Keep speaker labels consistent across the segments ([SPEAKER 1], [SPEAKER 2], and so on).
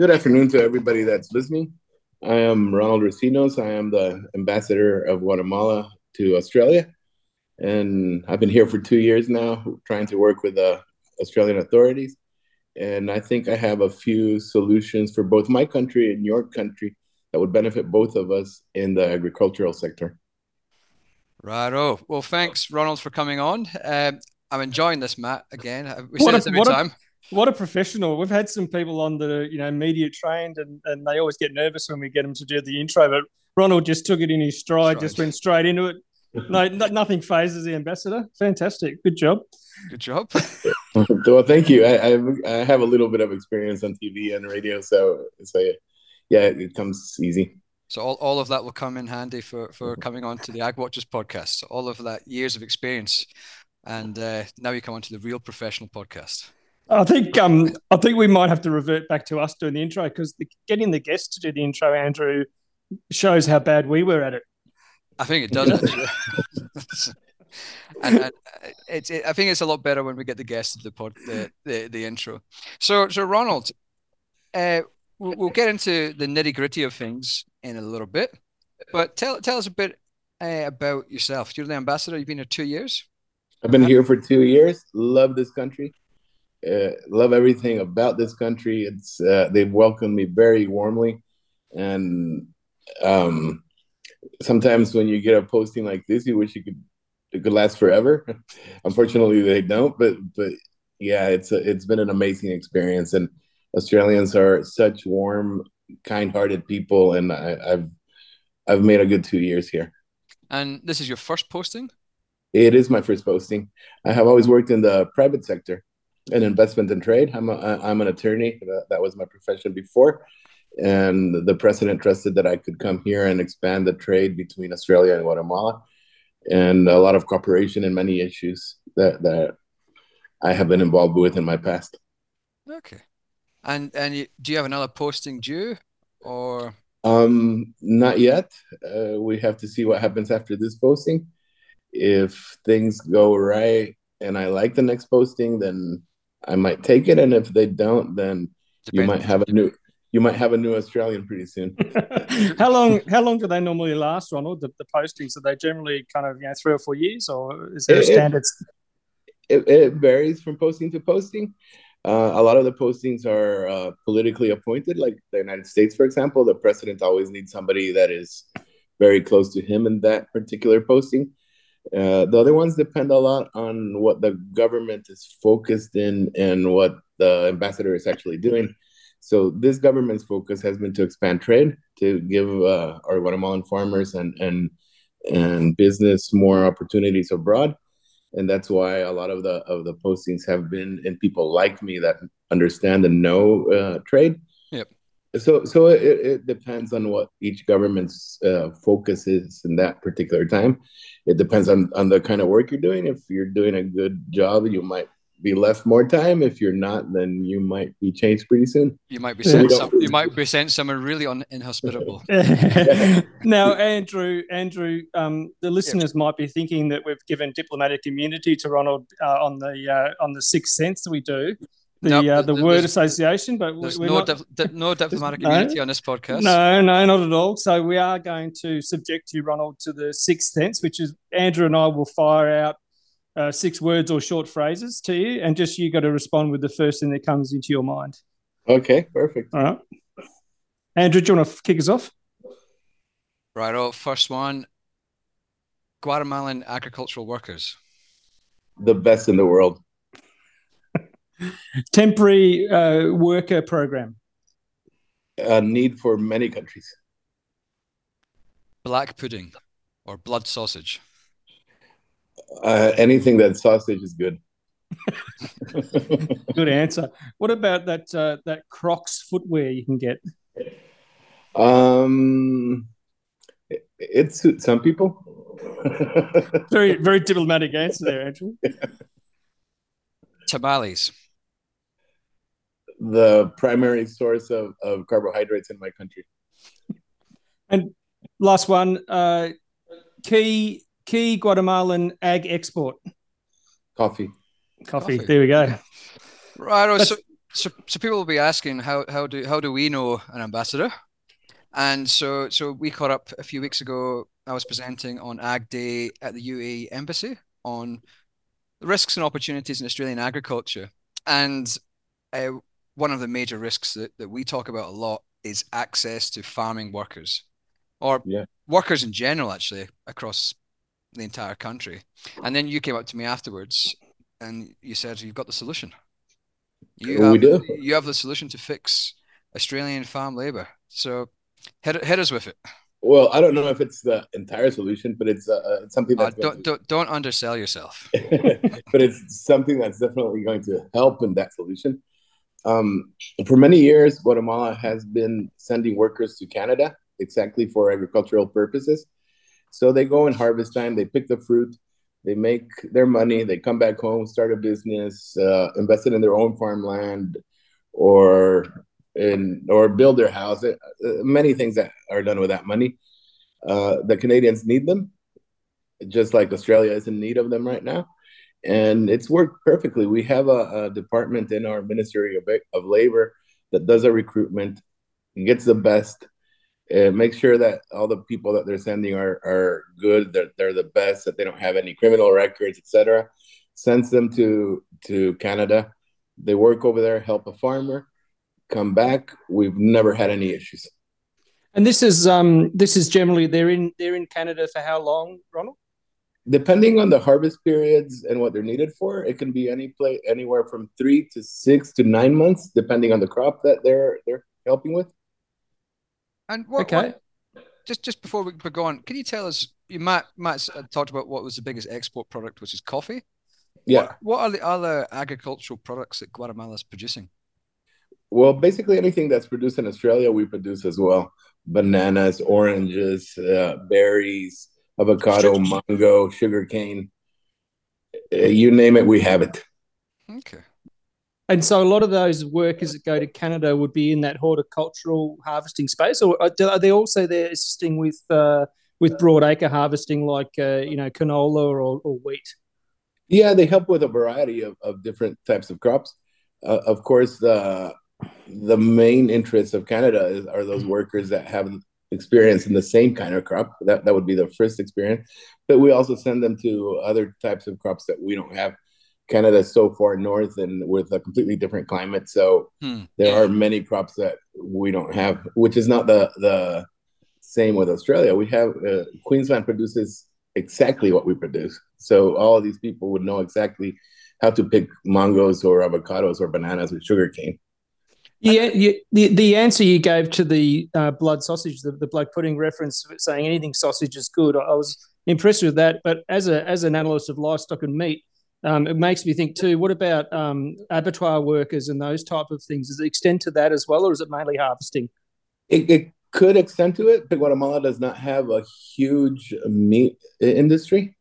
[SPEAKER 1] Good afternoon to everybody that's listening. I am Ronald Recinos. I am the ambassador of Guatemala to Australia. And I've been here for two years now, trying to work with the Australian authorities. And I think I have a few solutions for both my country and your country that would benefit both of us in the agricultural sector.
[SPEAKER 2] Right. Oh, well, thanks, Ronald, for coming on. Um, I'm enjoying this, Matt. Again, we
[SPEAKER 3] What
[SPEAKER 2] say
[SPEAKER 3] a-
[SPEAKER 2] this every
[SPEAKER 3] what a-
[SPEAKER 2] time.
[SPEAKER 3] What a professional. We've had some people on that are, you know, media trained and, and they always get nervous when we get them to do the intro. But Ronald just took it in his stride, just went straight into it. No, no nothing fazes the ambassador. Fantastic. Good job.
[SPEAKER 2] Good job.
[SPEAKER 1] well, thank you. I, I, I have a little bit of experience on TV and radio, so so yeah, it comes easy.
[SPEAKER 2] So all, all of that will come in handy for, for coming on to the Ag Watchers podcast. So all of that years of experience, and uh, now you come on to the real professional podcast.
[SPEAKER 3] I think um I think we might have to revert back to us doing the intro because the, getting the guests to do the intro, Andrew, shows how bad we were at it.
[SPEAKER 2] I think it does. and, and it's it, I think it's a lot better when we get the guests to the pod the, the, the intro. So so Ronald, uh, we'll, we'll get into the nitty gritty of things in a little bit, but tell tell us a bit uh, about yourself. You're the ambassador. You've been here two years.
[SPEAKER 1] I've been here for two years. Love this country. Uh, love everything about this country. It's uh, they've welcomed me very warmly, and um, sometimes when you get a posting like this, you wish you could it could last forever. Unfortunately, they don't. But but yeah, it's a, it's been an amazing experience, and Australians are such warm, kind-hearted people, and I, I've I've made a good two years here.
[SPEAKER 2] And this is your first posting.
[SPEAKER 1] It is my first posting. I have always worked in the private sector, in investment and trade. I'm a, I'm an attorney. That, was my profession before, and the president trusted that I could come here and expand the trade between Australia and Guatemala, and a lot of cooperation in many issues that that I have been involved with in my past.
[SPEAKER 2] Okay. And and you, do you have another posting due, or
[SPEAKER 1] Um, not yet. Uh, we have to see what happens after this posting. If things go right and I like the next posting, then I might take it. And if they don't, then you might have a new you might have a new Australian pretty soon.
[SPEAKER 3] how long how long do they normally last, Ronald? The, the postings are they generally kind of you know three or four years, or is there a
[SPEAKER 1] It- it-
[SPEAKER 3] standard?
[SPEAKER 1] It, it varies from posting to posting. Uh, a lot of the postings are uh, politically appointed, like the United States, for example. The president always needs somebody that is very close to him in that particular posting. Uh, the other ones depend a lot on what the government is focused in and what the ambassador is actually doing. So this government's focus has been to expand trade, to give uh, our Guatemalan farmers and and and business more opportunities abroad, and that's why a lot of the of the postings have been in people like me that understand and know uh, trade.
[SPEAKER 2] Yep.
[SPEAKER 1] So so it, it depends on what each government's uh, focus is in that particular time. It depends on on the kind of work you're doing. If you're doing a good job, you might be left more time. If you're not, then you might be changed pretty soon.
[SPEAKER 2] you might be sent
[SPEAKER 1] We
[SPEAKER 2] some, you might be sent somewhere really un, inhospitable.
[SPEAKER 3] now, Andrew, Andrew, um, the listeners might be thinking that we've given diplomatic immunity to Ronald uh, on the uh, on the sixth sense that we do, the
[SPEAKER 2] Nope,
[SPEAKER 3] uh, the word association, but
[SPEAKER 2] There's
[SPEAKER 3] we're
[SPEAKER 2] no
[SPEAKER 3] not.
[SPEAKER 2] dip, di- no diplomatic
[SPEAKER 3] no-
[SPEAKER 2] immunity on this podcast.
[SPEAKER 3] No, no, not at all. So we are going to subject you, Ronald, to the sixth sense, which is Andrew and I will fire out uh, six words or short phrases to you, and just you got to respond with the first thing that comes into your mind.
[SPEAKER 1] Okay, perfect.
[SPEAKER 3] All right. Andrew, do you want to kick us off?
[SPEAKER 2] Right. Oh, first one. Guatemalan agricultural workers.
[SPEAKER 1] The best in the world.
[SPEAKER 3] Temporary uh, worker program.
[SPEAKER 1] A need for many countries.
[SPEAKER 2] Black pudding or blood sausage.
[SPEAKER 1] Uh, anything that sausage is good.
[SPEAKER 3] Good answer. What about that uh, that Crocs footwear you can get?
[SPEAKER 1] um, it, it suits some people.
[SPEAKER 3] Very very diplomatic answer there, Andrew.
[SPEAKER 2] Tamales.
[SPEAKER 1] The primary source of, of carbohydrates in my country.
[SPEAKER 3] And last one, uh, key key Guatemalan ag export
[SPEAKER 1] Coffee.
[SPEAKER 3] coffee.
[SPEAKER 2] Coffee.
[SPEAKER 3] There we go.
[SPEAKER 2] Right. So so so people will be asking how how do how do we know an ambassador? And so so we caught up a few weeks ago. I was presenting on Ag Day at the UAE Embassy on risks and opportunities in Australian agriculture. And uh, one of the major risks that, that we talk about a lot is access to farming workers or yeah. workers in general, actually, across the entire country. And then you came up to me afterwards and you said you've got the solution. You have, we do. You have the solution to fix Australian farm labor. So hit, hit us with it.
[SPEAKER 1] Well, I don't know if it's the entire solution, but it's, uh, uh something that
[SPEAKER 2] uh, don't, don't don't undersell yourself.
[SPEAKER 1] but it's something that's definitely going to help in that solution. Um, for many years, Guatemala has been sending workers to Canada exactly for agricultural purposes. So they go in harvest time, they pick the fruit, they make their money, they come back home, start a business, uh, invest it in their own farmland, or in or build their house. Uh, many things that are done with that money. Uh, the Canadians need them, just like Australia is in need of them right now, and it's worked perfectly. We have a, a department in our Ministry of, of Labor that does a recruitment, and gets the best uh, make sure that all the people that they're sending are are good that they're the best that they don't have any criminal records etc sends them to to canada. They work over there help a farmer come back. We've never had any issues.
[SPEAKER 3] And this is um this is generally they're in they're in canada for how long ronald
[SPEAKER 1] depending on the harvest periods and what they're needed for it can be any play anywhere from three to six to nine months depending on the crop that they're they're helping with
[SPEAKER 2] and what, okay. What, just just before we go on, can you tell us? You Matt Matt's talked about what was the biggest export product, which is coffee.
[SPEAKER 1] Yeah.
[SPEAKER 2] What, what are the other agricultural products that Guatemala is producing?
[SPEAKER 1] Well, basically anything that's produced in Australia, we produce as well. Bananas, oranges, uh, berries, avocado, sugar. mango, sugarcane. Uh, you name it, we have it.
[SPEAKER 2] Okay.
[SPEAKER 3] And so a lot of those workers that go to Canada would be in that horticultural harvesting space, or are they also there assisting with uh, with broadacre harvesting, like uh, you know canola or, or, wheat?
[SPEAKER 1] Yeah, they help with a variety of, of different types of crops. Uh, of course, the the main interests of Canada is, are those workers that have experience in the same kind of crop. That that would be the first experience, but we also send them to other types of crops that we don't have Canada so far north and with a completely different climate. So hmm. there are many crops that we don't have, which is not the the same with Australia. We have uh, Queensland produces exactly what we produce. So all of these people would know exactly how to pick mangoes or avocados or bananas with sugarcane.
[SPEAKER 3] Yeah, you, the the answer you gave to the uh, blood sausage, the, the blood pudding reference, saying anything sausage is good. I was impressed with that. But as a as an analyst of livestock and meat, um, it makes me think too. What about um, abattoir workers and those type of things? Does it extend to that as well, or is it mainly harvesting?
[SPEAKER 1] It, it could extend to it, but Guatemala does not have a huge meat industry.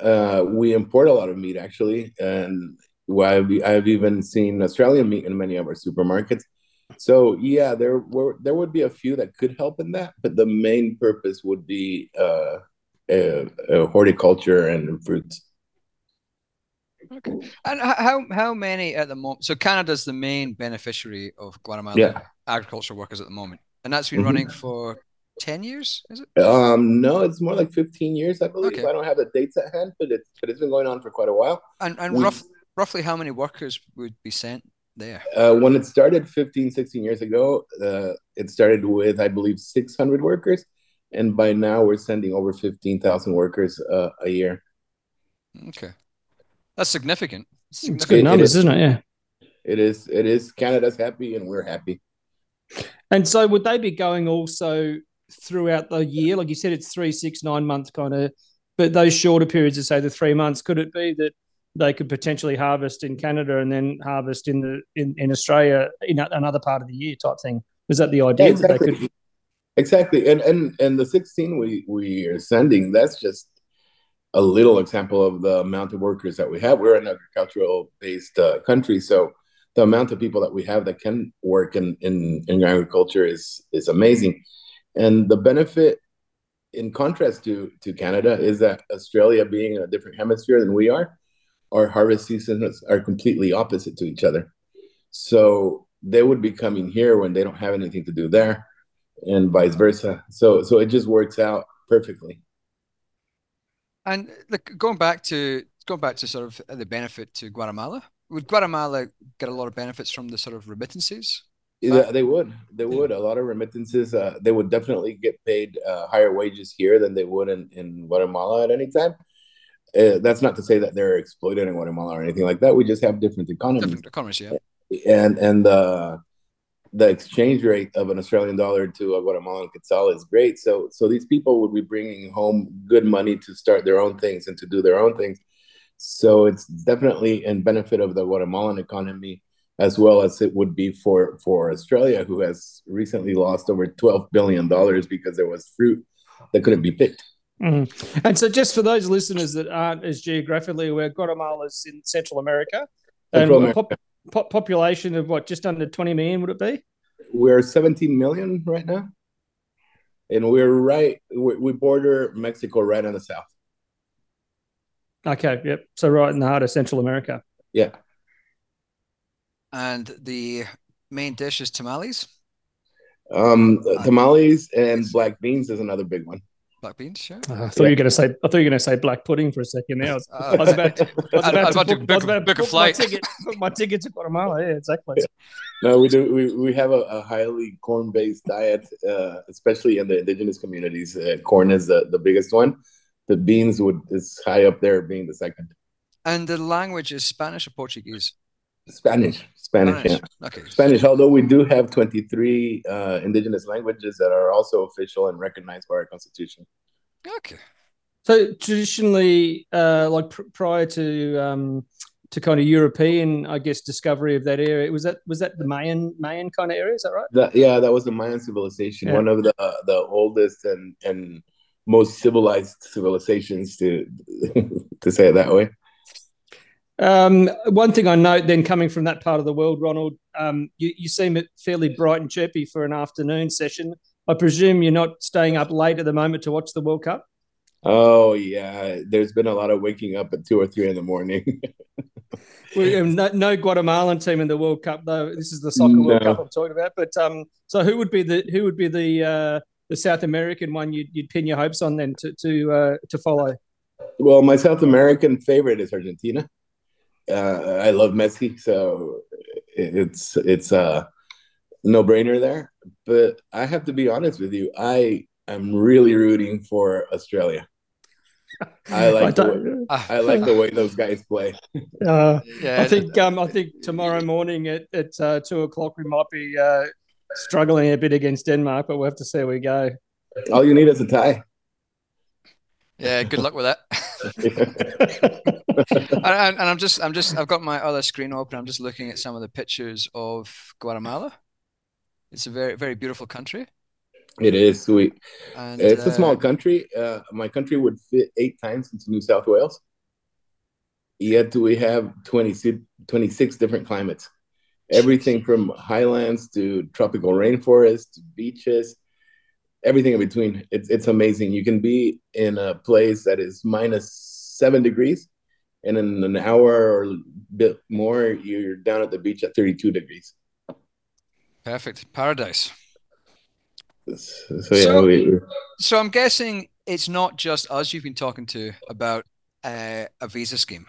[SPEAKER 1] Uh, we import a lot of meat actually, and I've, I've even seen Australian meat in many of our supermarkets. So yeah, there were there would be a few that could help in that, but the main purpose would be uh, uh, horticulture and fruits.
[SPEAKER 2] Okay. And how how many at the moment? So Canada's the main beneficiary of Guatemala
[SPEAKER 1] yeah.
[SPEAKER 2] agricultural workers at the moment, and that's been mm-hmm. running for ten years. Is it?
[SPEAKER 1] Um, no, it's more like fifteen years, I believe. Okay. I don't have the dates at hand, but it's but it's been going on for quite a while.
[SPEAKER 2] And and rough, roughly how many workers would be sent there?
[SPEAKER 1] Uh, when it started 15, 16 years ago, uh, it started with I believe six hundred workers, and by now we're sending over fifteen thousand workers uh, a year.
[SPEAKER 2] Okay. That's significant.
[SPEAKER 3] It's, it's good numbers, is, isn't it? Yeah.
[SPEAKER 1] It is. It is. Canada's happy, and we're happy.
[SPEAKER 3] And so, would they be going also throughout the year? Like you said, it's three, six, nine months kind of, but those shorter periods of say the three months, could it be that they could potentially harvest in Canada and then harvest in the in, in Australia in another part of the year type thing? Was that the idea? Yeah,
[SPEAKER 1] exactly. Could... Exactly. And and and the 16 we we are sending, that's just a little example of the amount of workers that we have. We're an agricultural based uh, country, so the amount of people that we have that can work in, in, in agriculture is is amazing. And the benefit, in contrast to to Canada, is that Australia being in a different hemisphere than we are, our harvest seasons are completely opposite to each other. So they would be coming here when they don't have anything to do there, and vice versa. So so it just works out perfectly.
[SPEAKER 2] And look, going back to going back to sort of the benefit to Guatemala, would Guatemala get a lot of benefits from the sort of remittances?
[SPEAKER 1] Yeah, they would. They would. A lot of remittances. Uh, they would definitely get paid uh, higher wages here than they would in, in Guatemala at any time. Uh, that's not to say that they're exploited in Guatemala or anything like that. We just have different economies.
[SPEAKER 2] Different economies, yeah.
[SPEAKER 1] And and the the exchange rate of an Australian dollar to a Guatemalan quetzal is great. So so these people would be bringing home good money to start their own things and to do their own things. So it's definitely in benefit of the Guatemalan economy as well as it would be for for Australia, who has recently lost over twelve billion dollars because there was fruit that couldn't be picked.
[SPEAKER 3] Mm. And so, just for those listeners that aren't as geographically aware, Guatemala is in Central America. Central America. Pop, pop, population of what, just under 20 million, would it be?
[SPEAKER 1] We're 17 million right now. And we're right, we border Mexico right on the south.
[SPEAKER 3] Okay, yep. So, right in the heart of Central America.
[SPEAKER 1] Yeah.
[SPEAKER 2] And the main dish is tamales?
[SPEAKER 1] Um, tamales and black beans is another big one.
[SPEAKER 2] Black beans, sure.
[SPEAKER 3] Uh, I thought yeah. you were going to say. I thought you were going to say black pudding for a second. Now uh, I was about. To, I was about, to, book, book, about book, book my ticket. Book my ticket to Guatemala. Yeah, exactly. Yeah.
[SPEAKER 1] No, we do. We, we have a, a highly corn based diet, uh, especially in the indigenous communities. Uh, corn is the, the biggest one. The beans would is high up there, being the second.
[SPEAKER 2] And the language is Spanish or Portuguese?
[SPEAKER 1] Spanish. Spanish, Spanish. yeah. Okay. Spanish, although we do have 23 uh, indigenous languages that are also official and recognized by our constitution.
[SPEAKER 2] Okay.
[SPEAKER 3] So traditionally, uh, like pr- prior to um, to kind of European, I guess, discovery of that area, was that was that the Mayan Mayan kind of area? Is that right?
[SPEAKER 1] That, yeah, that was the Mayan civilization, yeah. one of the uh, the oldest and and most civilized civilizations to to say it that way.
[SPEAKER 3] Um, one thing I note then coming from that part of the world, Ronald, um, you, you seem fairly bright and chirpy for an afternoon session. I presume you're not staying up late at the moment to watch the World Cup?
[SPEAKER 1] Oh, yeah. There's been a lot of waking up at two or three in the morning.
[SPEAKER 3] we, no, no, Guatemalan team in the World Cup, though. This is the soccer no. World Cup I'm talking about. But um, so who would be the who would be the uh, the South American one you'd, you'd pin your hopes on then to to uh, to follow?
[SPEAKER 1] Well, my South American favorite is Argentina uh, I love Messi, so it's it's a no brainer there. But I have to be honest with you, I am really rooting for Australia. I like I, the way, I like the way those guys play.
[SPEAKER 3] Uh, yeah, I think um, I think tomorrow morning at at uh, two o'clock we might be uh, struggling a bit against Denmark, but we'll have to see how we go.
[SPEAKER 1] All you need is a tie.
[SPEAKER 2] Yeah, good luck with that. and, and, I'm just, I'm just, I've got my other screen open. I'm just looking at some of the pictures of Guatemala. It's a very, very beautiful country.
[SPEAKER 1] It is sweet. And, it's uh, a small country. Uh, my country would fit eight times into New South Wales. Yet we have 20, 26 different climates. Everything from highlands to tropical rainforest to beaches everything in between. It's it's amazing. You can be in a place that is minus seven degrees, and in an hour or a bit more, you're down at the beach at 32 degrees.
[SPEAKER 2] Perfect paradise.
[SPEAKER 1] So, yeah, so, we,
[SPEAKER 2] so I'm guessing it's not just us you've been talking to about uh, a visa scheme.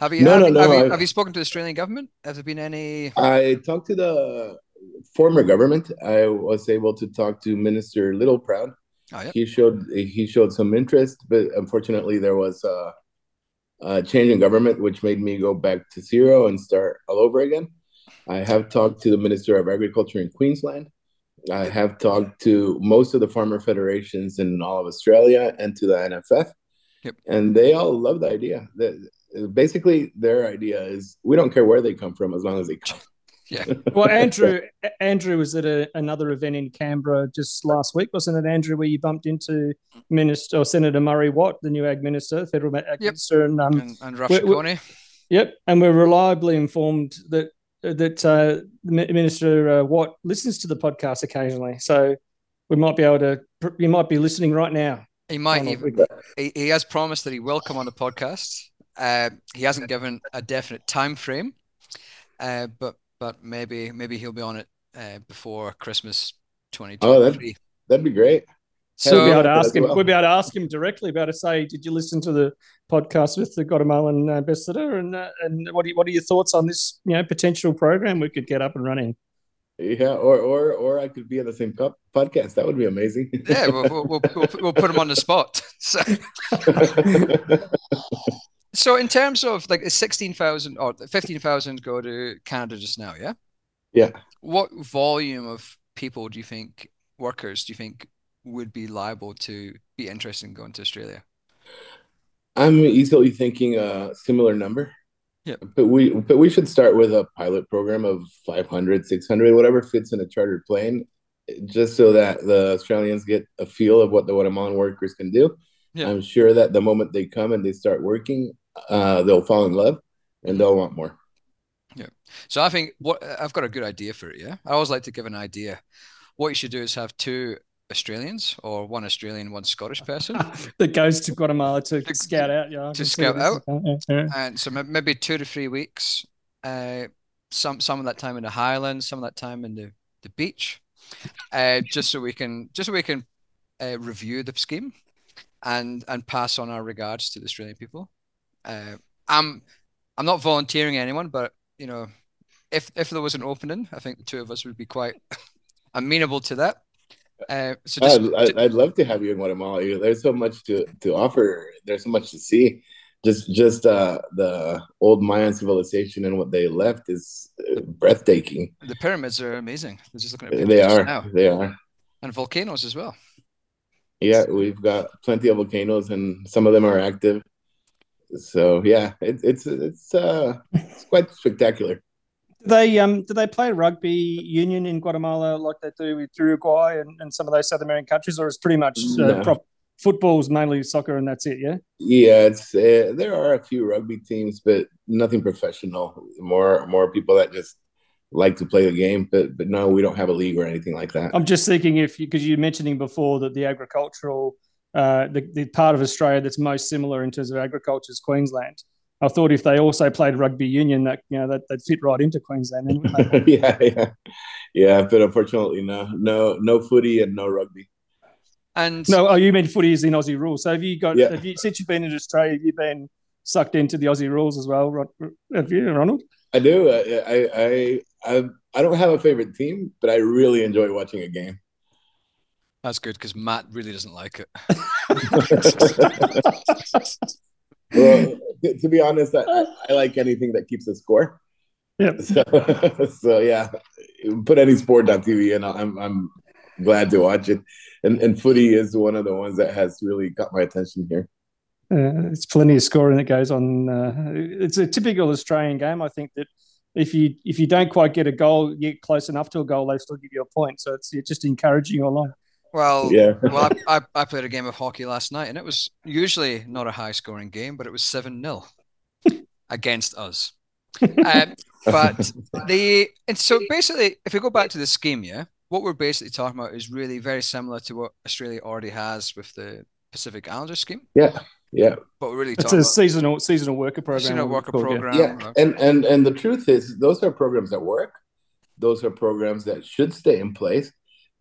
[SPEAKER 2] Have you, no, have, no, no, have, you, have you spoken to the Australian government? Has there been any?
[SPEAKER 1] I talked to the former government, I was able to talk to Minister Littleproud. Oh, yep. He showed he showed some interest, but unfortunately there was a, a change in government, which made me go back to zero and start all over again. I have talked to the Minister of Agriculture in Queensland. I have talked to most of the farmer federations in all of Australia and to the NFF. Yep. And they all love the idea. That basically their idea is we don't care where they come from as long as they come.
[SPEAKER 2] Yeah.
[SPEAKER 3] well, Andrew Andrew was at a, another event in Canberra just last week, wasn't it, Andrew? Where you bumped into Minister or Senator Murray Watt, the new Ag Minister, Federal Ag yep. Minister,
[SPEAKER 2] and um, and, and Rafa
[SPEAKER 3] Yep, and we're reliably informed that that uh, Minister uh, Watt listens to the podcast occasionally, so we might be able to. You might be listening right now.
[SPEAKER 2] He might. He, he, has promised that he will come on the podcast. Uh, he hasn't given a definite time frame, uh, but but maybe maybe he'll be on it uh, before Christmas twenty
[SPEAKER 1] Oh,
[SPEAKER 2] twenty
[SPEAKER 1] that
[SPEAKER 2] three.
[SPEAKER 1] that'd be great.
[SPEAKER 3] So we'll be able to ask him.
[SPEAKER 1] well.
[SPEAKER 3] We'll be able to ask him directly. about able to say, "Did you listen to the podcast with the Guatemalan ambassador?" And uh, and what are, what are your thoughts on this? You know, potential program we could get up and running.
[SPEAKER 1] Yeah, or or or I could be on the same po- podcast. That would be amazing.
[SPEAKER 2] yeah, we'll, we'll, we'll, we'll, we'll put him on the spot. So, so in terms of like sixteen thousand or fifteen thousand go to Canada just now, yeah.
[SPEAKER 1] yeah.
[SPEAKER 2] What volume of people do you think workers do you think would be liable to be interested in going to Australia?
[SPEAKER 1] I'm easily thinking a similar number.
[SPEAKER 2] Yeah.
[SPEAKER 1] But we but we should start with a pilot program of 500, 600, whatever fits in a chartered plane, just so that the Australians get a feel of what the Guatemalan workers can do.
[SPEAKER 2] Yeah.
[SPEAKER 1] I'm sure that the moment they come and they start working, uh, they'll fall in love and they'll want more. Yeah.
[SPEAKER 2] So I think what I've got a good idea for it. Yeah, I always like to give an idea. What you should do is have two Australians or one Australian, one Scottish person,
[SPEAKER 3] that goes to Guatemala to
[SPEAKER 2] To-
[SPEAKER 3] scout out. Yeah,
[SPEAKER 2] to scout out.
[SPEAKER 3] Yeah, yeah.
[SPEAKER 2] and so maybe two to three weeks. Uh, some some of that time in the Highlands, some of that time in the the beach, uh, just so we can just so we can uh, review the scheme, and and pass on our regards to the Australian people. Uh, I'm I'm not volunteering anyone, but you know, if if there was an opening, I think the two of us would be quite amenable to that. Uh, so just,
[SPEAKER 1] I'd, I'd, love to have you in Guatemala. There's so much to, to offer. There's so much to see. Just just uh, the old Mayan civilization and what they left is uh, breathtaking.
[SPEAKER 2] the pyramids are amazing. They're just looking at
[SPEAKER 1] They are.
[SPEAKER 2] now,
[SPEAKER 1] They are.
[SPEAKER 2] and volcanoes as well.
[SPEAKER 1] Yeah, we've got plenty of volcanoes, and some of them are active. So yeah, it, it's it's uh it's quite spectacular.
[SPEAKER 3] Do they um do they play rugby union in Guatemala like they do with Uruguay and, and some of those South American countries, or is pretty much uh,
[SPEAKER 1] No.
[SPEAKER 3] prop, football's mainly soccer and that's it? Yeah.
[SPEAKER 1] Yeah, it's uh, there are a few rugby teams, but nothing professional. More more people that just like to play the game, but but no, we don't have a league or anything like that.
[SPEAKER 3] I'm just thinking if because you, are mentioning before that the agricultural uh, the, the part of Australia that's most similar in terms of agriculture is Queensland. I thought if they also played rugby union, that you know that they'd fit right into Queensland. Then, wouldn't they?
[SPEAKER 1] yeah, yeah, yeah. But unfortunately, no, no, no footy and no rugby.
[SPEAKER 2] And
[SPEAKER 3] no, oh, you mean footy is in Aussie rules. So have you got?
[SPEAKER 1] Yeah.
[SPEAKER 3] Have you since you've been in Australia? Have you been sucked into the Aussie rules as well? Have you, Ronald?
[SPEAKER 1] I do. I, I, I, I, I don't have a favorite team, but I really enjoy watching a game.
[SPEAKER 2] That's good because Matt really doesn't like it.
[SPEAKER 1] well, to, to be honest, I, I like anything that keeps a score.
[SPEAKER 3] Yep.
[SPEAKER 1] So, so yeah, put any sport on TV, and I'm I'm glad to watch it. And and footy is one of the ones that has really got my attention here.
[SPEAKER 3] Uh, it's plenty of scoring that goes on. Uh, it's a typical Australian game. I think that if you if you don't quite get a goal, you get close enough to a goal, they still give you a point. So it's, it's just encouraging you along.
[SPEAKER 2] Well,
[SPEAKER 1] Yeah.
[SPEAKER 2] well, I, I, I played a game of hockey last night, and it was usually not a high scoring game, but it was 7 0 against us. Um, but the and so basically, if we go back to the scheme, yeah, what we're basically talking about is really very similar to what Australia already has with the Pacific Islander scheme.
[SPEAKER 1] yeah, yeah,
[SPEAKER 2] But we're really
[SPEAKER 3] It's a
[SPEAKER 2] about
[SPEAKER 3] seasonal seasonal worker program.
[SPEAKER 2] seasonal worker
[SPEAKER 3] it's called, yeah.
[SPEAKER 2] program.
[SPEAKER 1] yeah.
[SPEAKER 2] uh,
[SPEAKER 1] And and and the truth is, those are programs that work. Those are programs that should stay in place.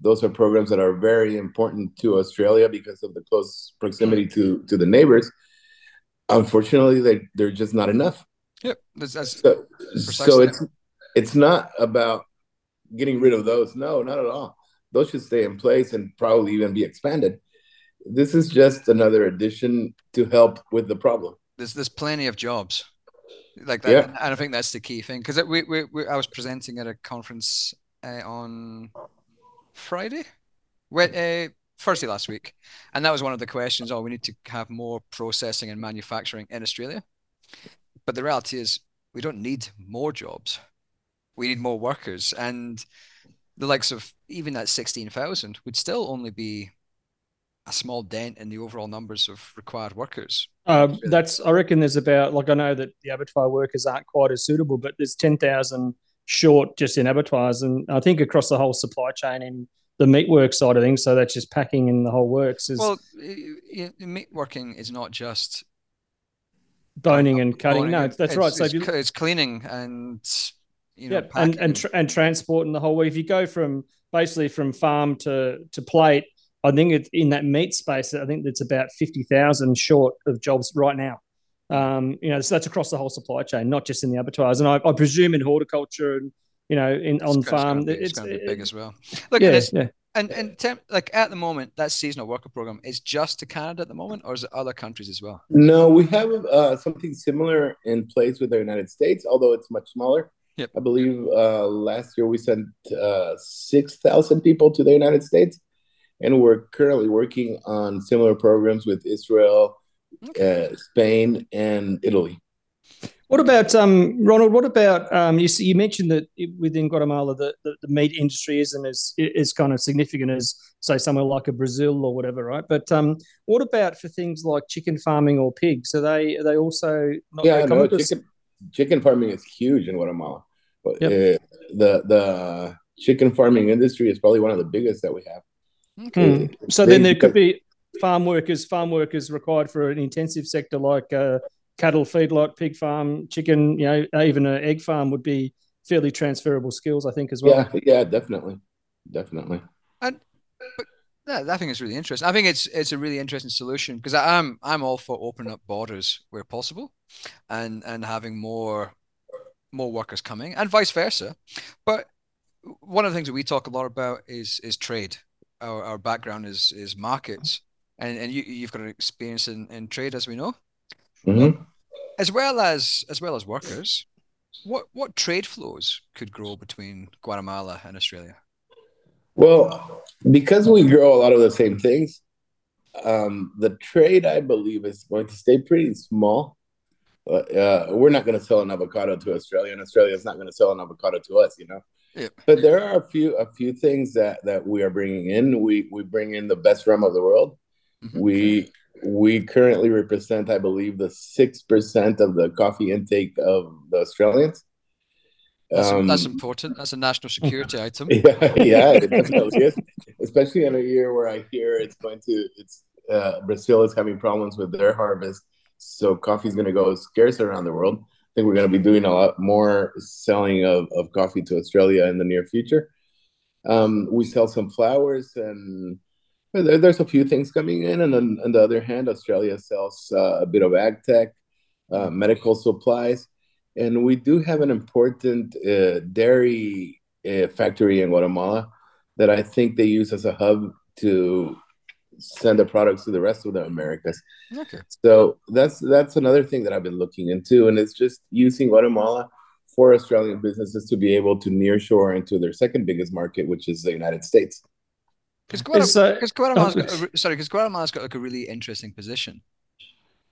[SPEAKER 1] Those are programs that are very important to Australia because of the close proximity to to the neighbors. Unfortunately, they they're just not enough.
[SPEAKER 2] Yep, that's, that's
[SPEAKER 1] So, so it's it's not about getting rid of those. No, not at all. Those should stay in place and probably even be expanded. This is just another addition to help with the problem.
[SPEAKER 2] there's there's plenty of jobs like that
[SPEAKER 1] Yeah.
[SPEAKER 2] and i think that's the key thing because we, we, we i was presenting at a conference uh, on friday? Wed- uh, thursday last week. And that was one of the questions oh we need to have more processing and manufacturing in australia. But the reality is we don't need more jobs. We need more workers. And the likes of even that 16000 would still only be a small dent in the overall numbers of required workers.
[SPEAKER 3] Um, that's I reckon there's about like I know that the abattoir workers aren't quite as suitable, but there's ten thousand short just in abattoirs, and I think across the whole supply chain in the meat work side of things. So that's just packing in the whole works is
[SPEAKER 2] Well, y- y- meat working is not just
[SPEAKER 3] boning uh, and cutting.
[SPEAKER 2] boning,
[SPEAKER 3] No, that's
[SPEAKER 2] it's,
[SPEAKER 3] right. So
[SPEAKER 2] it's,
[SPEAKER 3] you,
[SPEAKER 2] it's cleaning and you know,
[SPEAKER 3] yep. and and, tra- and transport and the whole way. If you go from basically from farm to to plate, I think it's in that meat space. I think it's about fifty thousand short of jobs right now. Um, you know, so that's across the whole supply chain, not just in the abattoirs. And I, I presume in horticulture and you know, in on
[SPEAKER 2] it's
[SPEAKER 3] farm,
[SPEAKER 2] gonna be,
[SPEAKER 3] it's,
[SPEAKER 2] it's going to be
[SPEAKER 3] it-
[SPEAKER 2] big as well. Look,
[SPEAKER 3] yeah,
[SPEAKER 2] and, it's,
[SPEAKER 3] yeah.
[SPEAKER 2] and and tem- like at the moment, that seasonal worker program is just to Canada at the moment, or is it other countries as well?
[SPEAKER 1] No, we have uh, something similar in place with the United States, although it's much smaller.
[SPEAKER 2] Yep.
[SPEAKER 1] I believe uh, last year we sent uh, 6,000 people to the United States, and we're currently working on similar programs with Israel, uh, Spain, and Italy.
[SPEAKER 3] What about um, Ronald? What about um, you? You mentioned that within Guatemala, the, the, the meat industry isn't as is kind of significant as say somewhere like a Brazil or whatever, right? But um, what about for things like chicken farming or pigs? Are they are they also not
[SPEAKER 1] yeah, no, chicken chicken farming is huge in Guatemala. But,
[SPEAKER 3] Yep.
[SPEAKER 1] uh, the the chicken farming industry is probably one of the biggest that we have.
[SPEAKER 2] Okay.
[SPEAKER 3] Hmm. So then there could be farm workers, farm workers required for an intensive sector like uh, cattle feedlot, pig farm, chicken, you know, even an egg farm would be fairly transferable skills, I think, as well.
[SPEAKER 1] Yeah, yeah, definitely, definitely.
[SPEAKER 2] Yeah, I think it's really interesting. I think it's it's a really interesting solution because I'm I'm all for opening up borders where possible, and and having more more workers coming and vice versa. But one of the things that we talk a lot about is is trade. Our our background is is markets, and and you you've got an experience in, in trade as we know,
[SPEAKER 1] Mhm.
[SPEAKER 2] as well as as well as workers. What what trade flows could grow between Guatemala and Australia?
[SPEAKER 1] Well, because we grow a lot of the same things, um, the trade, I believe, is going to stay pretty small. Uh, uh, we're not going to sell an avocado to Australia, and Australia is not going to sell an avocado to us, you know. But there are a few a few things that that we are bringing in. We we bring in the best rum of the world.
[SPEAKER 2] Mhm.
[SPEAKER 1] We we currently represent, I believe, the six percent of the coffee intake of the Australians.
[SPEAKER 2] That's,
[SPEAKER 1] Um,
[SPEAKER 2] that's important. That's a national security item.
[SPEAKER 1] yeah, yeah, it definitely is. Especially in a year where I hear it's going to, it's uh, Brazil is having problems with their harvest, so coffee is going to go scarce around the world. I think we're going to be doing a lot more selling of, of coffee to Australia in the near future. Um, we sell some flowers, and there, there's a few things coming in. And then on the other hand, Australia sells uh, a bit of ag tech, uh, medical supplies, and we do have an important uh, dairy uh, factory in Guatemala that I think they use as a hub to send the products to the rest of the Americas.
[SPEAKER 2] Okay.
[SPEAKER 1] So that's that's another thing that I've been looking into, and it's just using Guatemala for Australian businesses to be able to nearshore into their second biggest market, which is the United States.
[SPEAKER 2] Because
[SPEAKER 3] It's, uh,
[SPEAKER 2] Guatemala's
[SPEAKER 3] oh,
[SPEAKER 2] got a, sorry, because Guatemala's got like a really interesting position,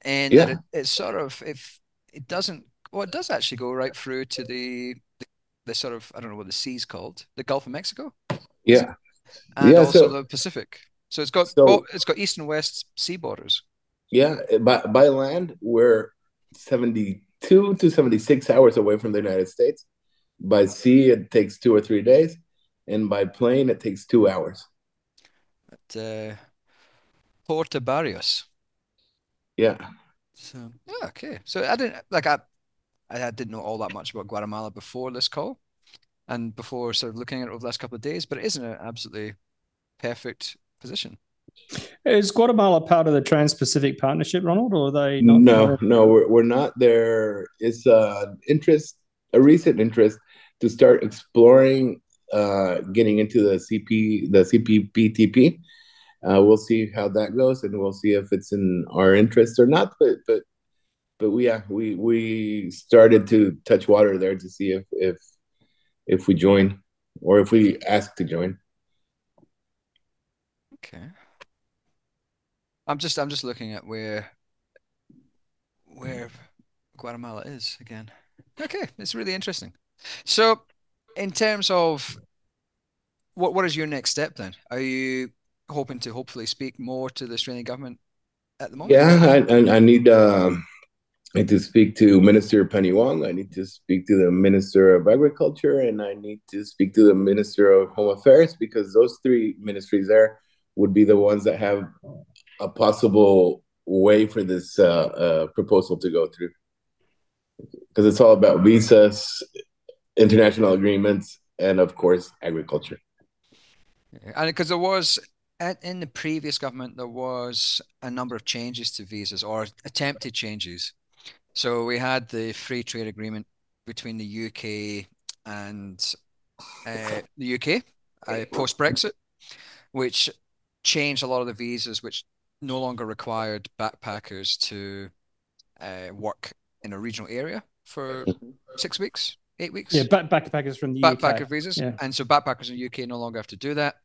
[SPEAKER 2] and
[SPEAKER 1] Yeah.
[SPEAKER 2] it, it's sort of if it doesn't, well, it does actually go right through to the the, the sort of I don't know what the sea's called, the Gulf of Mexico,
[SPEAKER 1] Yeah,
[SPEAKER 2] and
[SPEAKER 1] Yeah,
[SPEAKER 2] also
[SPEAKER 1] so-
[SPEAKER 2] the Pacific. So it's got
[SPEAKER 1] So-
[SPEAKER 2] both, it's got east and west sea borders.
[SPEAKER 1] yeah. By by land, we're seventy-two to seventy-six hours away from the United States. By sea, it takes two or three days, and by plane, it takes two hours.
[SPEAKER 2] At uh, Puerto Barrios.
[SPEAKER 1] Yeah.
[SPEAKER 2] So yeah, okay. So I didn't like I I didn't know all that much about Guatemala before this call and before sort of looking at it over the last couple of days, but it is in an absolutely perfect position.
[SPEAKER 3] Is Guatemala part of the Trans-Pacific Partnership, Ronald, or are they not?
[SPEAKER 1] No, no, we're, we're not there. It's a interest, a recent interest to start exploring uh, getting into the CP, the CPPTP. Uh, we'll see how that goes, and we'll see if it's in our interest or not. But but but we yeah we we started to touch water there to see if if if we join or if we ask to join.
[SPEAKER 2] Okay. I'm just I'm just looking at where where Guatemala is again. Okay, it's really interesting. So, in terms of what what is your next step then? Are you hoping to hopefully speak more to the Australian government at the moment?
[SPEAKER 1] Yeah, I, I, need um, I need to speak to Minister Penny Wong. I need to speak to the Minister of Agriculture, and I need to speak to the Minister of Home Affairs because those three ministries there would be the ones that have a possible way for this uh, uh, proposal to go through. Because it's all about visas international agreements, and of course, agriculture.
[SPEAKER 2] And because there was in the previous government, there was a number of changes to visas or attempted changes. So we had the free trade agreement between the UK and uh, the UK uh, post Brexit, which changed a lot of the visas, which no longer required backpackers to uh, work in a regional area for six weeks, eight weeks.
[SPEAKER 3] Yeah, back, backpackers from the
[SPEAKER 2] backpacker
[SPEAKER 3] UK.
[SPEAKER 2] visas,
[SPEAKER 3] Yeah.
[SPEAKER 2] and so backpackers in the UK no longer have to do that.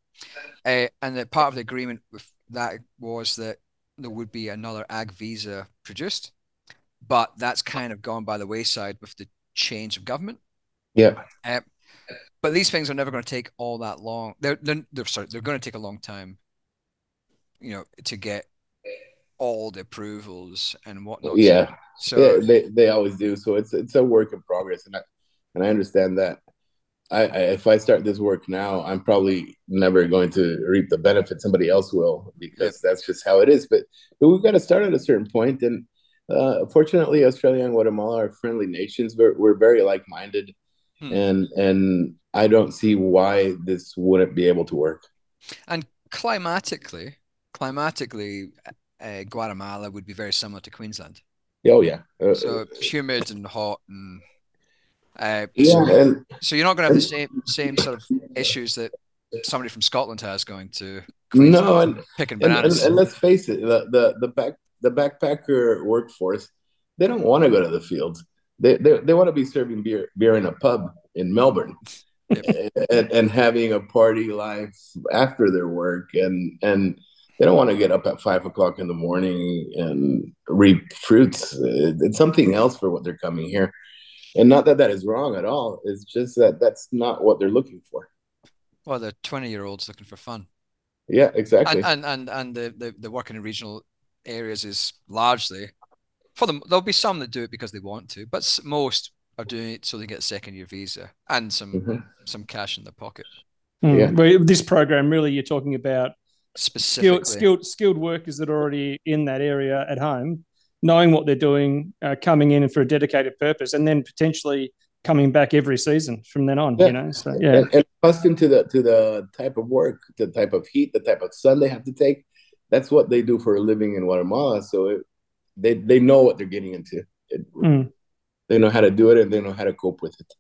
[SPEAKER 2] Uh, and the part of the agreement with that was that there would be another ag visa produced, but that's kind of gone by the wayside with the change of government.
[SPEAKER 1] Yeah.
[SPEAKER 2] Uh, but these things are never going to take all that long. They're, they're, they're sorry, they're going to take a long time, you know, to get all the approvals and whatnot.
[SPEAKER 1] Yeah.
[SPEAKER 2] So
[SPEAKER 1] yeah, they they always do. So it's it's a work in progress, and I and I understand that. I, I if I start this work now, I'm probably never going to reap the benefit. Somebody else will because that's just how it is. But but we've got to start at a certain point, and uh, fortunately, Australia and Guatemala are friendly nations. We're we're very like minded,
[SPEAKER 2] Hmm.
[SPEAKER 1] and and I don't see why this wouldn't be able to work.
[SPEAKER 2] And climatically, climatically, uh, Guatemala would be very similar to Queensland.
[SPEAKER 1] Oh yeah, uh,
[SPEAKER 2] So humid and hot, and uh,
[SPEAKER 1] yeah,
[SPEAKER 2] so,
[SPEAKER 1] and
[SPEAKER 2] so you're not going to have the same same sort of issues that somebody from Scotland has going to
[SPEAKER 1] no, and
[SPEAKER 2] picking
[SPEAKER 1] and, and,
[SPEAKER 2] bananas.
[SPEAKER 1] and let's face it, the, the the back the backpacker workforce, they don't want to go to the fields. They they, they want to be serving beer beer in a pub in Melbourne, and, and having a party life after their work, and and they don't want to get up at five o'clock in the morning and reap fruits. It's something else for what they're coming here, and not that that is wrong at all. It's just that that's not what they're looking for.
[SPEAKER 2] well, they're 20 year olds looking for fun.
[SPEAKER 1] Yeah, exactly.
[SPEAKER 2] And and and, and the, the, the working in regional areas is largely for them. There'll be some that do it because they want to, but most are doing it so they get a second year visa and some
[SPEAKER 1] Mhm.
[SPEAKER 2] some cash in their pocket.
[SPEAKER 3] Mm.
[SPEAKER 1] Yeah.
[SPEAKER 3] Well, this program really, you're talking about
[SPEAKER 2] Specifically,
[SPEAKER 3] skilled, skilled, skilled workers that are already in that area at home, knowing what they're doing, uh, coming in for a dedicated purpose, and then potentially coming back every season from then on.
[SPEAKER 1] Yeah.
[SPEAKER 3] You know, so yeah,
[SPEAKER 1] and, and accustomed to the to the type of work, the type of heat, the type of sun they have to take. That's what they do for a living in Guatemala. So it, they they know what they're getting into. It,
[SPEAKER 3] Mm.
[SPEAKER 1] They know how to do it, and they know how to cope with it.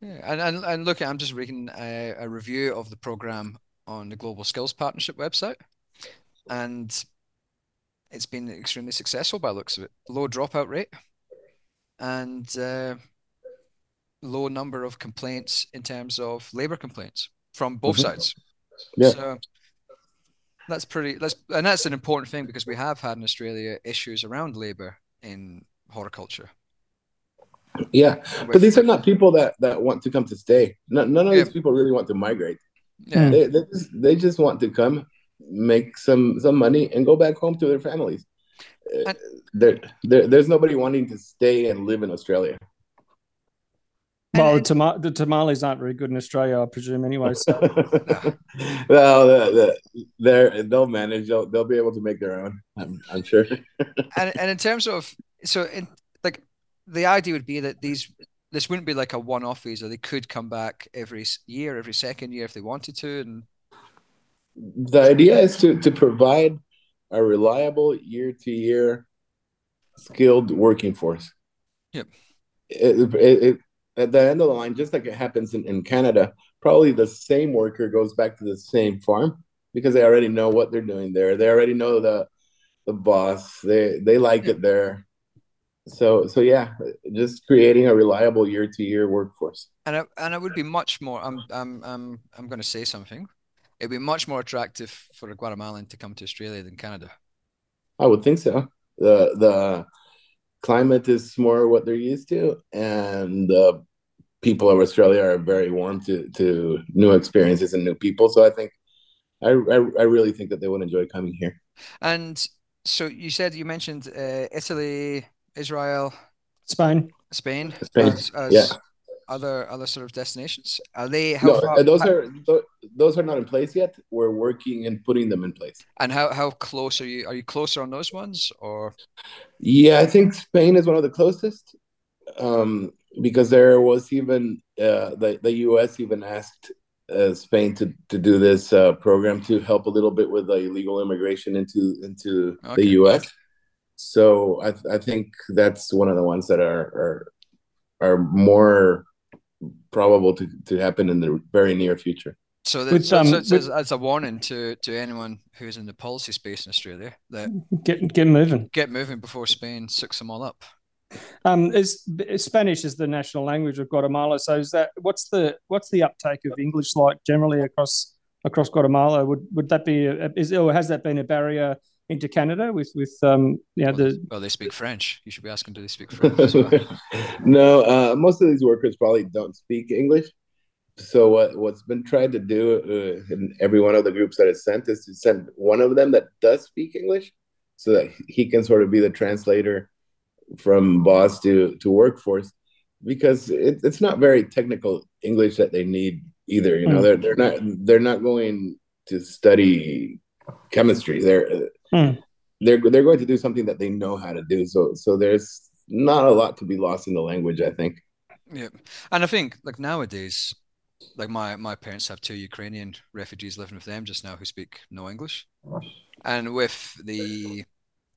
[SPEAKER 2] Yeah, and and, and look, I'm just reading a, a review of the program on the Global Skills Partnership website, and it's been extremely successful by the looks of it. Low dropout rate, and uh, low number of complaints in terms of labor complaints from both
[SPEAKER 1] Mhm.
[SPEAKER 2] sides.
[SPEAKER 1] Yeah.
[SPEAKER 2] So that's pretty. That's and that's an important thing because we have had in Australia issues around labor in horticulture.
[SPEAKER 1] Yeah, but these are not people that that want to come to stay. None, none of
[SPEAKER 2] Yeah.
[SPEAKER 1] these people really want to migrate.
[SPEAKER 2] yeah.
[SPEAKER 1] They they just, they just want to come, make some some money, and go back home to their families. Uh,
[SPEAKER 2] And-
[SPEAKER 1] there, there, there's nobody wanting to stay and live in Australia.
[SPEAKER 3] Well, the,
[SPEAKER 2] and-
[SPEAKER 3] tama- the tamales aren't very good in Australia, I presume. Anyway, so
[SPEAKER 1] well, the, the, they're, they'll manage. They'll, they'll be able to make their own. I'm, I'm sure.
[SPEAKER 2] and and in terms of so in like the idea would be that these this wouldn't be like a one-off visa. They could come back every year, every second year if they wanted to, and
[SPEAKER 1] The idea is to to provide a reliable year to year skilled working force.
[SPEAKER 2] Yep.
[SPEAKER 1] It, it, it, at the end of the line, just like it happens in, in Canada, probably the same worker goes back to the same farm because they already know what they're doing there. They already know the the boss. They they like it there. So so yeah, just creating a reliable year to year workforce.
[SPEAKER 2] and it, and it would be much more. I'm I'm I'm I'm going to say something. It'd be much more attractive for a Guatemalan to come to Australia than Canada.
[SPEAKER 1] I would think so. The the climate is more what they're used to, and the people of Australia are very warm to to new experiences and new people. So I think I I, I really think that they would enjoy coming here.
[SPEAKER 2] And so you said you mentioned uh, Italy, Israel,
[SPEAKER 3] Spain.
[SPEAKER 2] Spain,
[SPEAKER 1] Spain,
[SPEAKER 2] as, as
[SPEAKER 1] yeah.
[SPEAKER 2] Other other sort of destinations. Are they how
[SPEAKER 1] No,
[SPEAKER 2] far,
[SPEAKER 1] those are those are not in place yet. We're working and putting them in place.
[SPEAKER 2] And how how close are you? Are you closer on those ones or
[SPEAKER 1] Yeah, I think Spain is one of the closest. Um, because there was even uh, the the U.S. even asked uh, Spain to to do this uh, program to help a little bit with the illegal immigration into into okay. the U.S. So I I think that's one of the ones that are are are more probable to, to happen in the very near future.
[SPEAKER 2] So, that, so, um, so, so, so, as a warning to, to anyone who's in the policy space in Australia that
[SPEAKER 3] get get moving,
[SPEAKER 2] get moving before Spain sucks them all up.
[SPEAKER 3] Um, is, Spanish is the national language of Guatemala. So is that what's the what's the uptake of English like generally across across Guatemala? Would would that be a, is or has that been a barrier into Canada with with um yeah well, the
[SPEAKER 2] well they speak French. You should be asking do they speak French well?
[SPEAKER 1] no, uh, most of these workers probably don't speak English. So what what's been tried to do uh, in every one of the groups that is sent is to send one of them that does speak English, so that he can sort of be the translator from boss to to workforce, because it, it's not very technical English that they need either. You know, mm. they're they're not they're not going to study chemistry. They're mm. they're they're going to do something that they know how to do. So so there's not a lot to be lost in the language. I think.
[SPEAKER 2] Yeah, and I think like nowadays, like my my parents have two Ukrainian refugees living with them just now who speak no English, and with the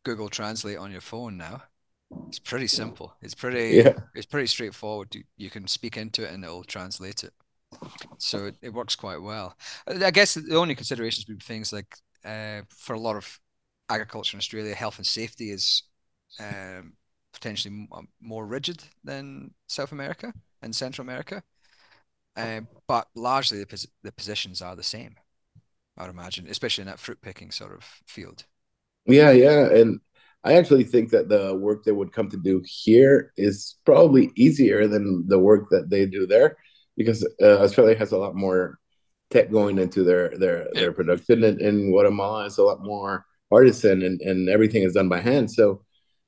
[SPEAKER 2] Google Translate on your phone now, it's pretty simple. It's pretty yeah. it's pretty straightforward. You, you can speak into it and it'll translate it. So it, it works quite well. I guess the only considerations would be things like uh, for a lot of agriculture in Australia, health and safety is um, potentially um, more rigid than South America and Central America. Uh, but largely the, pos- the positions are the same, I'd imagine, especially in that fruit picking sort of field.
[SPEAKER 1] Yeah, yeah. And I actually think that the work they would come to do here is probably easier than the work that they do there because uh, Australia has a lot more tech going into their their their production and in Guatemala is a lot more artisan and, and everything is done by hand. So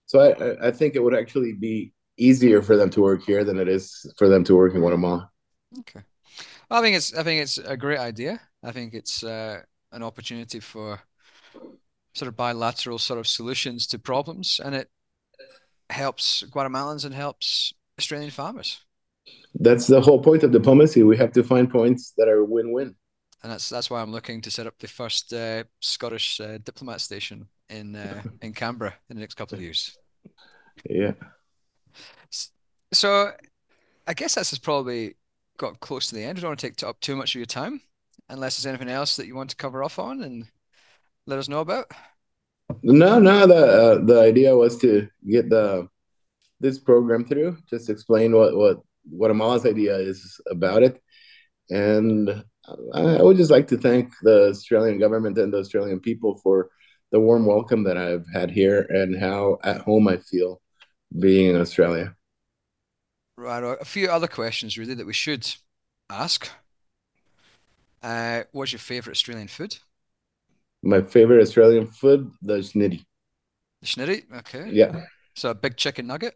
[SPEAKER 1] so I, I think it would actually be easier for them to work here than it is for them to work in Guatemala.
[SPEAKER 2] Okay. Well, I think it's I think it's a great idea. I think it's uh, an opportunity for sort of bilateral sort of solutions to problems and it helps Guatemalans and helps Australian farmers.
[SPEAKER 1] That's the whole point of diplomacy. We have to find points that are win-win.
[SPEAKER 2] And that's that's why I'm looking to set up the first uh, Scottish uh, diplomat station in uh, in Canberra in the next couple of years.
[SPEAKER 1] Yeah.
[SPEAKER 2] So, I guess that's probably got close to the end. I don't want to take up too much of your time, unless there's anything else that you want to cover off on and let us know about.
[SPEAKER 1] No, no. The uh, the idea was to get the this program through. Just explain what what Guatemala's idea is about it. And I would just like to thank the Australian government and the Australian people for the warm welcome that I've had here and how at home I feel being in Australia.
[SPEAKER 2] Right. A few other questions, really, that we should ask. Uh, what's your favorite Australian food?
[SPEAKER 1] My favorite Australian food, the schnitty.
[SPEAKER 2] The schnitty? Okay.
[SPEAKER 1] Yeah.
[SPEAKER 2] So a big chicken nugget?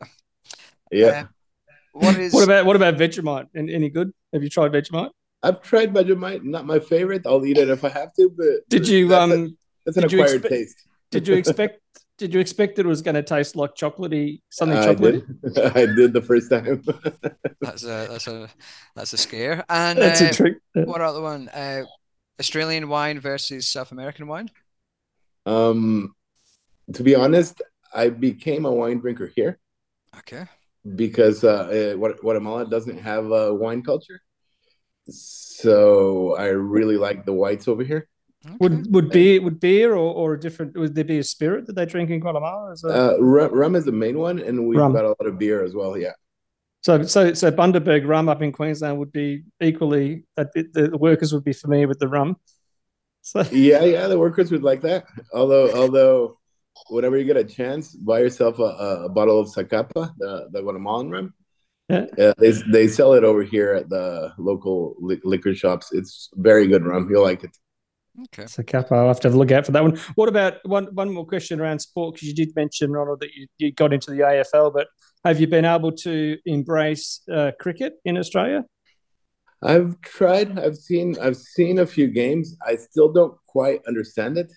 [SPEAKER 1] Yeah. Uh,
[SPEAKER 3] what is what about what about Vegemite? Any good? Have you tried Vegemite?
[SPEAKER 1] I've tried Vegemite. Not my favorite. I'll eat it if I have to. But
[SPEAKER 3] did you
[SPEAKER 1] that's
[SPEAKER 3] um?
[SPEAKER 1] A, that's an acquired taste.
[SPEAKER 3] Did you expect? did you expect it was going to taste like chocolatey, something chocolatey?
[SPEAKER 1] I did. I did the first time.
[SPEAKER 2] that's a that's a that's a scare. And
[SPEAKER 3] that's uh, a trick.
[SPEAKER 2] What other one? Uh, Australian wine versus South American wine.
[SPEAKER 1] Um, to be honest, I became a wine drinker here.
[SPEAKER 2] Okay
[SPEAKER 1] because uh, Guatemala doesn't have a wine culture. So I really like the whites over here.
[SPEAKER 3] Okay. Would would beer would beer or, or a different would there be a spirit that they drink in Guatemala?
[SPEAKER 1] Is uh, rum, rum, is the main one, and we've rum. got a lot of beer as well. Yeah.
[SPEAKER 3] So so so Bundaberg rum up in Queensland would be equally that the workers would be familiar with the rum.
[SPEAKER 1] So yeah, yeah, the workers would like that. Although although whenever you get a chance, buy yourself a, a bottle of Zacapa, the, the Guatemalan rum. Yeah. yeah. they, they sell it over here at the local li- liquor shops. It's very good rum. You'll like it.
[SPEAKER 3] Okay. Zacapa, I'll have to have a look out for that one. What about one one more question around sport? Because you did mention, Ronald, that you, you got into the AFL, but have you been able to embrace uh, cricket in Australia?
[SPEAKER 1] I've tried. I've seen. I've seen a few games. I still don't quite understand it.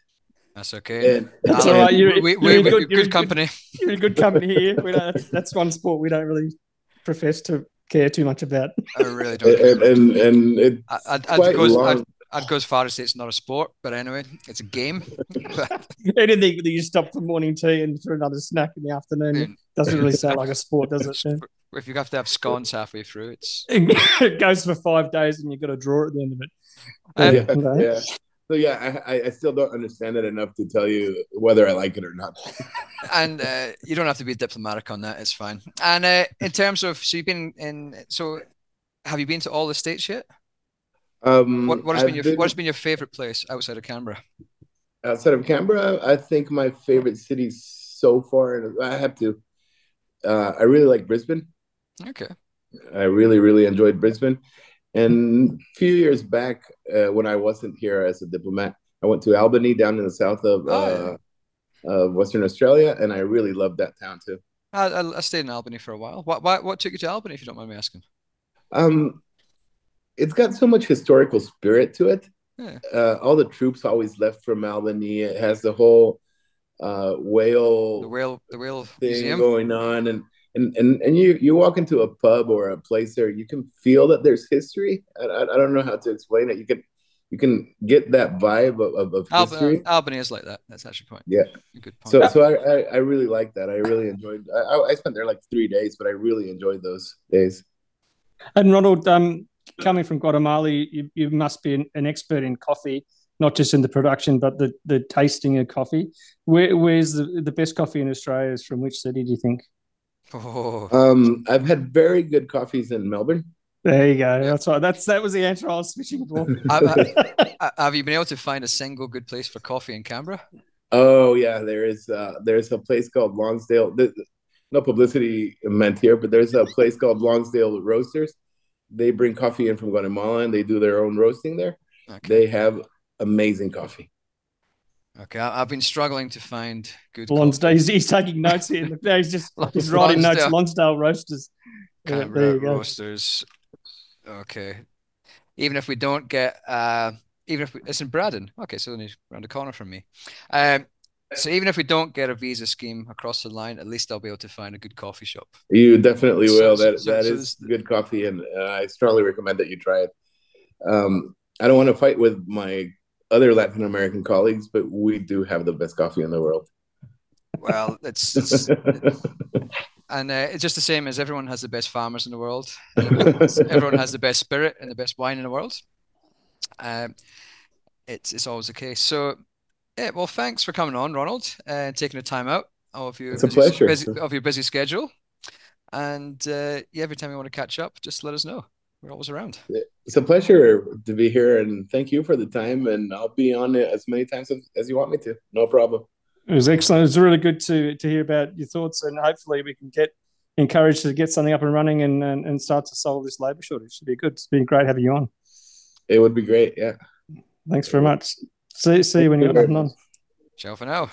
[SPEAKER 2] That's okay.
[SPEAKER 3] And, that's all right. You're,
[SPEAKER 2] we, we, you're, good, good, good company.
[SPEAKER 3] You're in good company here. We don't, that's, that's one sport we don't really profess to care too much about.
[SPEAKER 2] I really don't.
[SPEAKER 1] and and, and it's
[SPEAKER 2] I, I'd,
[SPEAKER 1] quite
[SPEAKER 2] I'd, go,
[SPEAKER 1] long.
[SPEAKER 2] I'd, I'd go as far as say it's not a sport, but anyway, it's a game.
[SPEAKER 3] Anything that you stop for morning tea and for another snack in the afternoon
[SPEAKER 2] Yeah.
[SPEAKER 3] doesn't really sound like a sport, does it? Shane?
[SPEAKER 2] if you have to have scones halfway through, it's
[SPEAKER 3] it goes for five days and you've got a draw at the end of it.
[SPEAKER 2] Um,
[SPEAKER 1] yeah,
[SPEAKER 3] okay.
[SPEAKER 1] yeah. So yeah, I, I- still don't understand it enough to tell you whether I like it or not.
[SPEAKER 2] and uh, you don't have to be diplomatic on that. It's fine. And uh, in terms of, so you've been in, so have you been to all the states yet?
[SPEAKER 1] Um,
[SPEAKER 2] What, what has been your
[SPEAKER 1] been-
[SPEAKER 2] what has been your favorite place outside of Canberra?
[SPEAKER 1] outside of Canberra? I think my favorite city so far, and I have to. Uh, I really like Brisbane.
[SPEAKER 2] Okay.
[SPEAKER 1] I really, really enjoyed Brisbane. And a few years back, uh, when I wasn't here as a diplomat, I went to Albany down in the south of
[SPEAKER 2] Oh,
[SPEAKER 1] uh, of Western Australia, and I really loved that town too.
[SPEAKER 2] I, I, I stayed in Albany for a while. What, what what took you to Albany, if you don't mind me asking?
[SPEAKER 1] Um, it's got so much historical spirit to it.
[SPEAKER 2] Yeah.
[SPEAKER 1] Uh, all the troops always left from Albany. It has the whole uh, whale
[SPEAKER 2] The whale the whale
[SPEAKER 1] thing
[SPEAKER 2] museum.
[SPEAKER 1] going on, and and and and you you walk into a pub or a place there, you can feel that there's history. I, I, I don't know how to explain it. You can you can get that vibe of, of, of history.
[SPEAKER 2] Albany, Albany is like that. That's actually point.
[SPEAKER 1] Yeah.
[SPEAKER 2] A good point.
[SPEAKER 1] So so I, I I really like that. I really enjoyed. I, I- I spent there like three days, but I really enjoyed those days.
[SPEAKER 3] And Ronald, um, coming from Guatemala, you, you must be an, an expert in coffee, not just in the production, but the, the tasting of coffee. Where, where's the, the best coffee in Australia? Is from which city do you think?
[SPEAKER 2] Oh,
[SPEAKER 1] Um, I've had very good coffees in Melbourne.
[SPEAKER 3] There you go. That's right. That's that was the answer I was switching for.
[SPEAKER 2] I- Uh, have you been able to find a single good place for coffee in Canberra?
[SPEAKER 1] Oh yeah, there is. Uh, there's a place called Lonsdale. th- No publicity meant here, but there's a place called Lonsdale Roasters. They bring coffee in from Guatemala and they do their own roasting there.
[SPEAKER 2] Okay.
[SPEAKER 1] They have amazing coffee.
[SPEAKER 2] Okay. I, I've been struggling to find good
[SPEAKER 3] Lonsdale. He's, he's taking notes here. Look, there, he's just he's writing notes.
[SPEAKER 2] Lonsdale.
[SPEAKER 3] Lonsdale Roasters. Yeah,
[SPEAKER 2] Canberra
[SPEAKER 3] there you go.
[SPEAKER 2] roasters. Okay. Even if we don't get, uh, even if we, it's in Braddon. Okay, so only around the corner from me. Um, so even if we don't get a visa scheme across the line, at least I'll be able to find a good coffee shop.
[SPEAKER 1] You definitely
[SPEAKER 2] So-
[SPEAKER 1] will.
[SPEAKER 2] so-
[SPEAKER 1] That
[SPEAKER 2] so-
[SPEAKER 1] that
[SPEAKER 2] so
[SPEAKER 1] is
[SPEAKER 2] this-
[SPEAKER 1] good coffee, and uh, I strongly recommend that you try it. Um, I don't want to fight with my other Latin American colleagues, but we do have the best coffee in the world.
[SPEAKER 2] Well, it's, it's and uh, it's just the same as everyone has the best farmers in the world. everyone has the best spirit and the best wine in the world. Um, it's it's always the case. So, yeah. Well, thanks for coming on, Ronald, and taking the time out of your
[SPEAKER 1] It's a pleasure.
[SPEAKER 2] busy of your busy schedule. And uh, yeah, every time you want to catch up, just let us know. We're always around.
[SPEAKER 1] It's a pleasure to be here, and thank you for the time. And I'll be on it as many times as, as you want me to. No problem.
[SPEAKER 3] It was excellent. It was really good to to hear about your thoughts, and hopefully we can get encouraged to get something up and running and and, and start to solve this labour shortage. Should be good. It's been great having you on.
[SPEAKER 1] It would be great. Yeah.
[SPEAKER 3] Thanks very much. See see you when you're
[SPEAKER 1] Thank
[SPEAKER 3] up and on.
[SPEAKER 2] Ciao for now.